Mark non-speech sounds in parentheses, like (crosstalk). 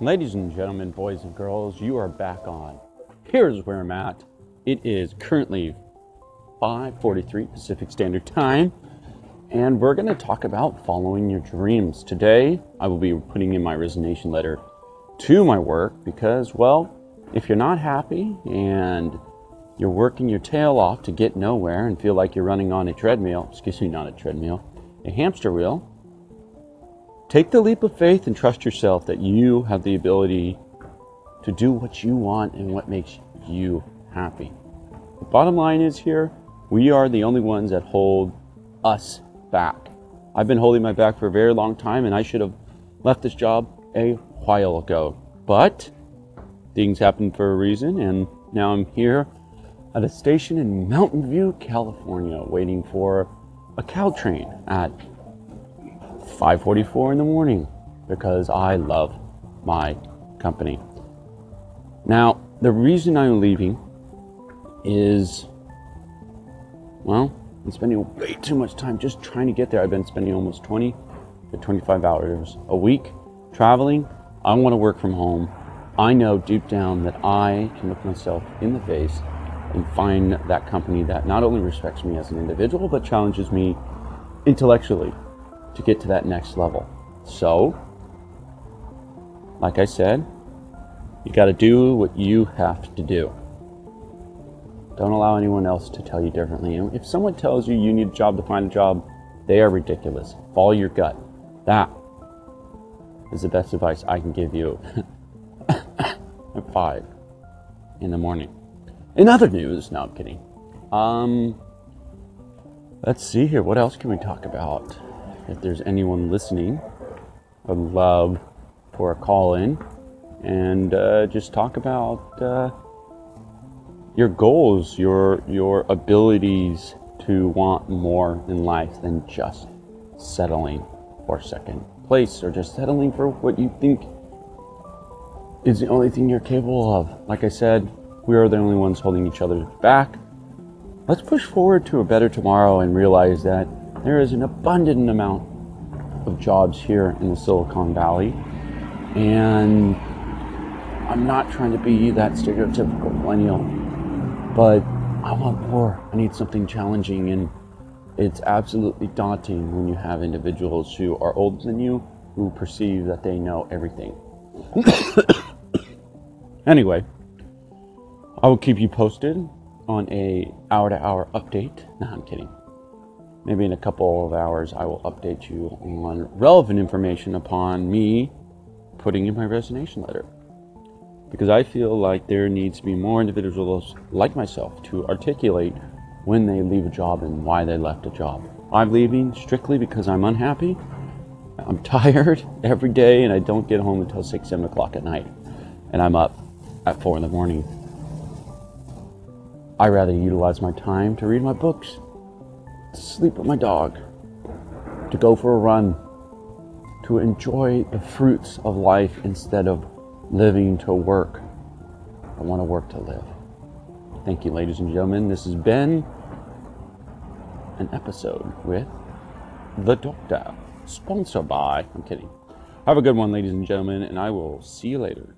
Ladies and gentlemen, boys and girls, you are back on. Here's where I'm at. It is currently 5:43 Pacific Standard Time, and we're going to talk about following your dreams. Today, I will be putting in my resignation letter to my work because, well, if you're not happy and you're working your tail off to get nowhere and feel like you're running on a treadmill, excuse me, not a treadmill, a hamster wheel, take the leap of faith and trust yourself that you have the ability to do what you want and what makes you happy. The bottom line is here, we are the only ones that hold us back. I've been holding my back for a very long time and I should have left this job a while ago. But things happen for a reason and now I'm here at a station in Mountain View, California, waiting for a Caltrain at 5:44 in the morning because I love my company. Now, the reason I'm leaving is well, I'm spending way too much time just trying to get there. I've been spending almost 20 to 25 hours a week traveling. I want to work from home. I know deep down that I can look myself in the face and find that company that not only respects me as an individual, but challenges me intellectually to get to that next level. So, like I said, you got to do what you have to do. Don't allow anyone else to tell you differently. And if someone tells you you need a job to find a job, they are ridiculous. Follow your gut. That is the best advice I can give you (coughs) at 5 in the morning. In other news, no, I'm kidding. Um, let's see here. What else can we talk about? If there's anyone listening, I'd love for a call in and uh, just talk about uh, your goals, your your abilities to want more in life than just settling for second place or just settling for what you think is the only thing you're capable of. Like I said, we are the only ones holding each other back. Let's push forward to a better tomorrow and realize that there is an abundant amount of jobs here in the Silicon Valley. And I'm not trying to be that stereotypical millennial, but I want more. I need something challenging. And it's absolutely daunting when you have individuals who are older than you who perceive that they know everything. (coughs) anyway, I will keep you posted on a hour to hour update. No, I'm kidding. Maybe in a couple of hours, I will update you on relevant information upon me putting in my resignation letter. Because I feel like there needs to be more individuals like myself to articulate when they leave a job and why they left a job. I'm leaving strictly because I'm unhappy. I'm (laughs) tired every day and I don't get home until 6, 7 o'clock at night. And I'm up at 4 in the morning I rather utilize my time to read my books, to sleep with my dog, to go for a run, to enjoy the fruits of life instead of living to work. I want to work to live. Thank you, ladies and gentlemen. This has been an episode with The Doctor, sponsored by, I'm kidding. Have a good one, ladies and gentlemen, and I will see you later.